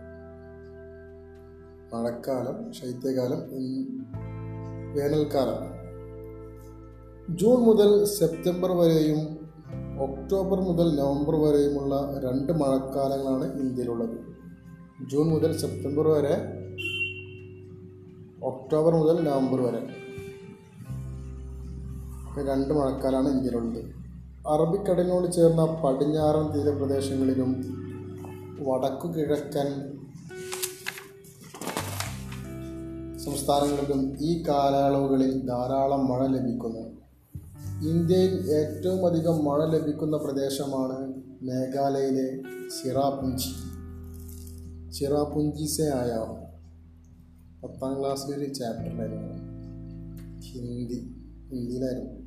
മഴക്കാലം ശൈത്യകാലം വേനൽക്കാലം. ജൂൺ മുതൽ സെപ്റ്റംബർ വരെയും ഒക്ടോബർ മുതൽ നവംബർ വരെയുമുള്ള രണ്ട് മഴക്കാലങ്ങളാണ് ഇന്ത്യയിലുള്ളത്. ജൂൺ മുതൽ സെപ്റ്റംബർ വരെ ഒക്ടോബർ മുതൽ നവംബർ വരെ. രണ്ട് മഴക്കാലമാണ് ഇന്ത്യയിലുള്ളത്. അറബിക്കടലിനോട് ചേർന്ന പടിഞ്ഞാറൻ തീരപ്രദേശങ്ങളിലും വടക്കു കിഴക്കൻ സംസ്ഥാനങ്ങളിലും ഈ കാലയളവുകളിൽ ധാരാളം മഴ ലഭിക്കുന്നു. ഇന്ത്യയിൽ ഏറ്റവും അധികം മഴ ലഭിക്കുന്ന പ്രദേശമാണ് മേഘാലയയിലെ ചിറാപുഞ്ചി ചിറാപുഞ്ചി പത്താം ക്ലാസ്സിലെ ഒരു ചാപ്റ്ററിലായിരുന്നു ഹിന്ദി ഹിന്ദിയിലായിരുന്നു.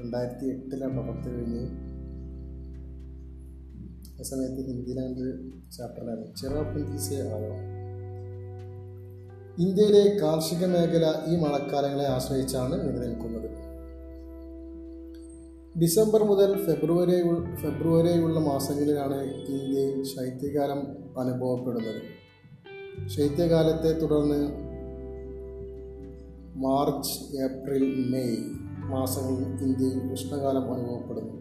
രണ്ടായിരത്തി എട്ടിലാണ് പത്ത് കഴിഞ്ഞ് ആ സമയത്ത് ഹിന്ദിയിലാണ്ട് ചാപ്റ്ററിലായിരുന്നു ചിറാപുഞ്ചിസയായ? ഇന്ത്യയിലെ കാർഷിക മേഖല ഈ മഴക്കാലങ്ങളെ ആശ്രയിച്ചാണ് നിലനിൽക്കുന്നത്. ഡിസംബർ മുതൽ ഫെബ്രുവരി ഫെബ്രുവരിയുള്ള മാസങ്ങളിലാണ് ഇന്ത്യയിൽ ശൈത്യകാലം അനുഭവപ്പെടുന്നത്. ശൈത്യകാലത്തെ തുടർന്ന് മാർച്ച് ഏപ്രിൽ മെയ് മാസങ്ങളിൽ ഇന്ത്യയിൽ ഉഷ്ണകാലം അനുഭവപ്പെടുന്നു.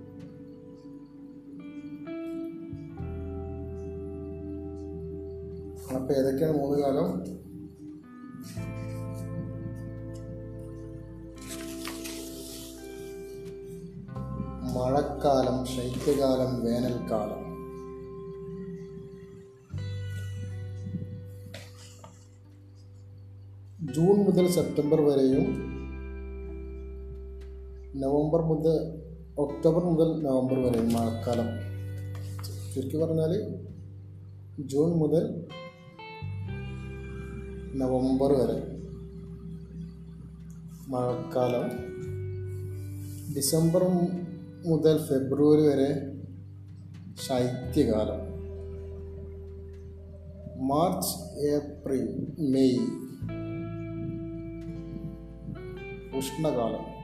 അപ്പോൾ ഏതൊക്കെയാണ് മൂന്ന് കാലം? മഴക്കാലം ശൈത്യകാലം വേനൽക്കാലം. ജൂൺ മുതൽ സെപ്റ്റംബർ വരെയും നവംബർ മുതൽ ഒക്ടോബർ മുതൽ നവംബർ വരെയും മഴക്കാലം. ചുരുക്കി പറഞ്ഞാൽ ജൂൺ മുതൽ നവംബർ വരെ മഴക്കാലം. ഡിസംബർ മുതൽ ഫെബ്രുവരി വരെ ശൈത്യകാലം. മാർച്ച് ഏപ്രിൽ മെയ് ഉഷ്ണകാലം.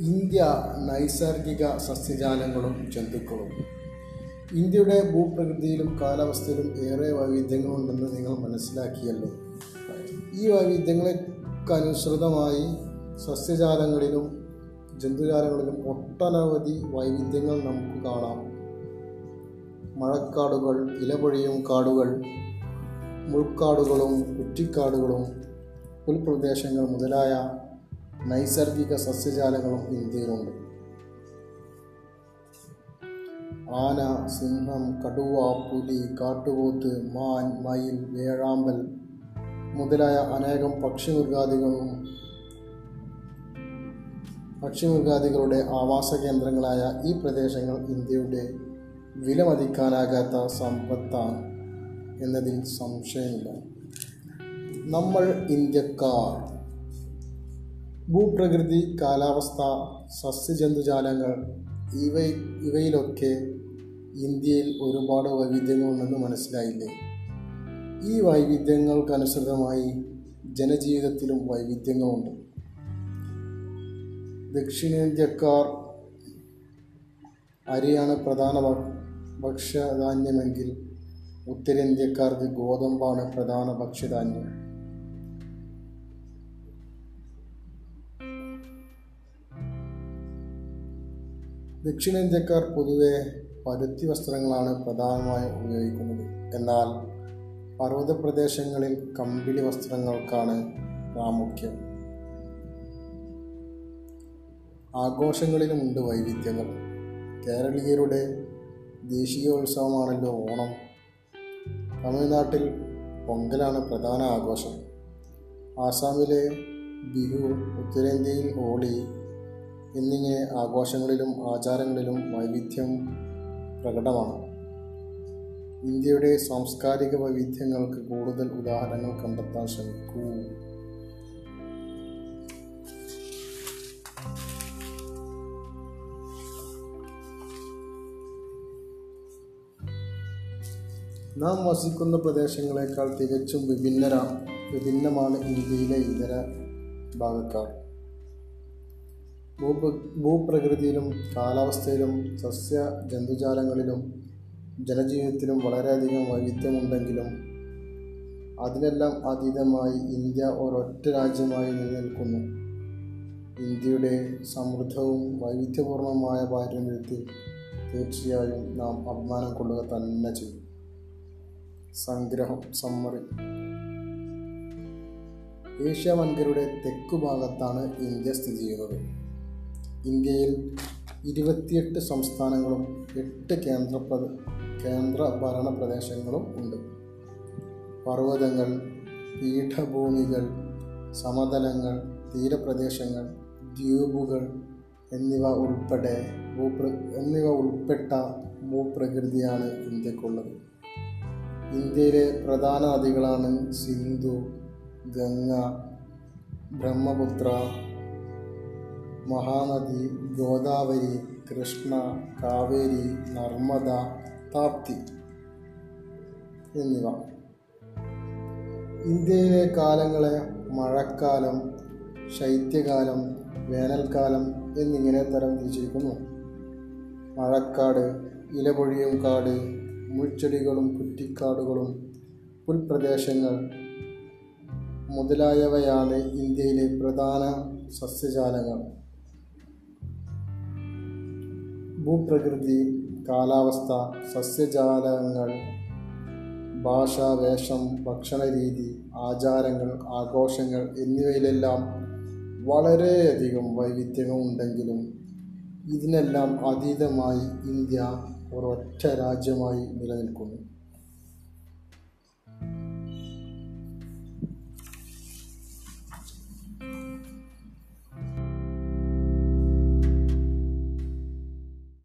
ഇന്ത്യ നൈസർഗിക സസ്യജാലങ്ങളും ജന്തുക്കളും. ഇന്ത്യയുടെ ഭൂപ്രകൃതിയിലും കാലാവസ്ഥയിലും ഏറെ വൈവിധ്യങ്ങളുണ്ടെന്ന് നിങ്ങൾ മനസ്സിലാക്കിയല്ലോ. ഈ വൈവിധ്യങ്ങൾക്കനുസൃതമായി സസ്യജാലങ്ങളിലും ജന്തുജാലങ്ങളിലും ഒട്ടനവധി വൈവിധ്യങ്ങൾ നമുക്ക് കാണാം. മഴക്കാടുകൾ ഇലപൊഴിയും കാടുകൾ മുൾക്കാടുകളും കുറ്റിക്കാടുകളും പുൽപ്രദേശങ്ങൾ മുതലായ നൈസർഗിക സസ്യജാലങ്ങളും ഇന്ത്യയിലുണ്ട്. ആന സിംഹം കടുവ പുലി കാട്ടുപോത്ത് മാൻ മയിൽ വേഴാമ്പൽ മുതലായ അനേകം പക്ഷിമൃഗാദികളും പക്ഷിമൃഗാദികളുടെ ആവാസ കേന്ദ്രങ്ങളായ ഈ പ്രദേശങ്ങൾ ഇന്ത്യയുടെ വിലമതിക്കാനാകാത്ത സമ്പത്താണ് എന്നതിൽ സംശയമില്ല. നമ്മൾ ഇന്ത്യക്കാർ. ഭൂപ്രകൃതി കാലാവസ്ഥ സസ്യജന്തുജാലങ്ങൾ ഇവ ഇവയിലൊക്കെ ഇന്ത്യയിൽ ഒരുപാട് വൈവിധ്യങ്ങളുണ്ടെന്ന് മനസ്സിലായില്ലേ? ഈ വൈവിധ്യങ്ങൾക്കനുസൃതമായി ജനജീവിതത്തിലും വൈവിധ്യങ്ങളുണ്ട്. ദക്ഷിണേന്ത്യക്കാർ അരിയാണ് പ്രധാന ഭക്ഷ്യധാന്യമെങ്കിൽ ഉത്തരേന്ത്യക്കാർക്ക് ഗോതമ്പാണ് പ്രധാന ഭക്ഷ്യധാന്യം. ദക്ഷിണേന്ത്യക്കാർ പൊതുവെ പരുത്തി വസ്ത്രങ്ങളാണ് പ്രധാനമായും ഉപയോഗിക്കുന്നത്. എന്നാൽ പർവത പ്രദേശങ്ങളിൽ കമ്പിളി വസ്ത്രങ്ങൾക്കാണ് പ്രാമുഖ്യം. ആഘോഷങ്ങളിലുമുണ്ട് വൈവിധ്യങ്ങൾ. കേരളീയരുടെ ദേശീയോത്സവമാണല്ലോ ഓണം. തമിഴ്നാട്ടിൽ പൊങ്കലാണ് പ്രധാന ആഘോഷം. ആസാമിലെ ബിഹു ഉത്തരേന്ത്യയിൽ ഹോളി എന്നിങ്ങനെ ആഘോഷങ്ങളിലും ആചാരങ്ങളിലും വൈവിധ്യം പ്രകടമാണ്. ഇന്ത്യയുടെ സാംസ്കാരിക വൈവിധ്യങ്ങൾക്ക് കൂടുതൽ ഉദാഹരണങ്ങൾ കണ്ടെത്താൻ ശ്രമിക്കൂ. നാം വസിക്കുന്ന പ്രദേശങ്ങളെക്കാൾ തികച്ചും വിഭിന്നരാ വിഭിന്നമാണ് ഇന്ത്യയിലെ ഇതര ഭാഗക്കാർ. ഭൂപ ഭൂപ്രകൃതിയിലും കാലാവസ്ഥയിലും സസ്യ ജന്തുജാലങ്ങളിലും ജനജീവിതത്തിലും വളരെയധികം വൈവിധ്യമുണ്ടെങ്കിലും അതിനെല്ലാം അതീതമായി ഇന്ത്യ ഒരൊറ്റ രാജ്യമായി നിലനിൽക്കുന്നു. ഇന്ത്യയുടെ സമൃദ്ധവും വൈവിധ്യപൂർണമായ പാരമ്പര്യത്തിൽ തീർച്ചയായും നാം അഭിമാനം കൊള്ളുക തന്നെ ചെയ്യും. സംഗ്രഹം സമ്മറി. ഏഷ്യ വൻകരയുടെ തെക്കു ഭാഗത്താണ് ഇന്ത്യ സ്ഥിതി ചെയ്യുന്നത്. ഇന്ത്യയിൽ ഇരുപത്തിയെട്ട് സംസ്ഥാനങ്ങളും എട്ട് കേന്ദ്ര പ്ര- കേന്ദ്ര ഭരണ പ്രദേശങ്ങളും ഉണ്ട്. പർവതങ്ങൾ പീഠഭൂമികൾ സമതലങ്ങൾ തീരപ്രദേശങ്ങൾ ദ്വീപുകൾ എന്നിവ ഉൾപ്പെടെ ഭൂപ്ര എന്നിവ ഉൾപ്പെട്ട ഭൂപ്രകൃതിയാണ് ഇന്ത്യക്കുള്ളത്. ഇന്ത്യയിലെ പ്രധാന നദികളാണ് സിന്ധു ഗംഗ ബ്രഹ്മപുത്ര മഹാനദി ഗോദാവരി കൃഷ്ണ കാവേരി നർമ്മദ താപ്തി എന്നിവ. ഇന്ത്യയിലെ കാലങ്ങളെ മഴക്കാലം ശൈത്യകാലം വേനൽക്കാലം എന്നിങ്ങനെ തരം തിരിച്ചിരിക്കുന്നു. മഴക്കാട് ഇലപൊഴിയും കാട് മുൾച്ചെടികളും കുറ്റിക്കാടുകളും പുൽപ്രദേശങ്ങൾ മുതലായവയാണ് ഇന്ത്യയിലെ പ്രധാന സസ്യജാലങ്ങൾ. ഭൂപ്രകൃതി കാലാവസ്ഥ സസ്യജാലങ്ങൾ ഭാഷ വേഷം ഭക്ഷണരീതി ആചാരങ്ങൾ ആഘോഷങ്ങൾ എന്നിവയിലെല്ലാം വളരെയധികം വൈവിധ്യമുണ്ടെങ്കിലും ഇതിനെല്ലാം അതീതമായി ഇന്ത്യ ഒരൊറ്റ രാജ്യമായി നിലനിൽക്കുന്നു.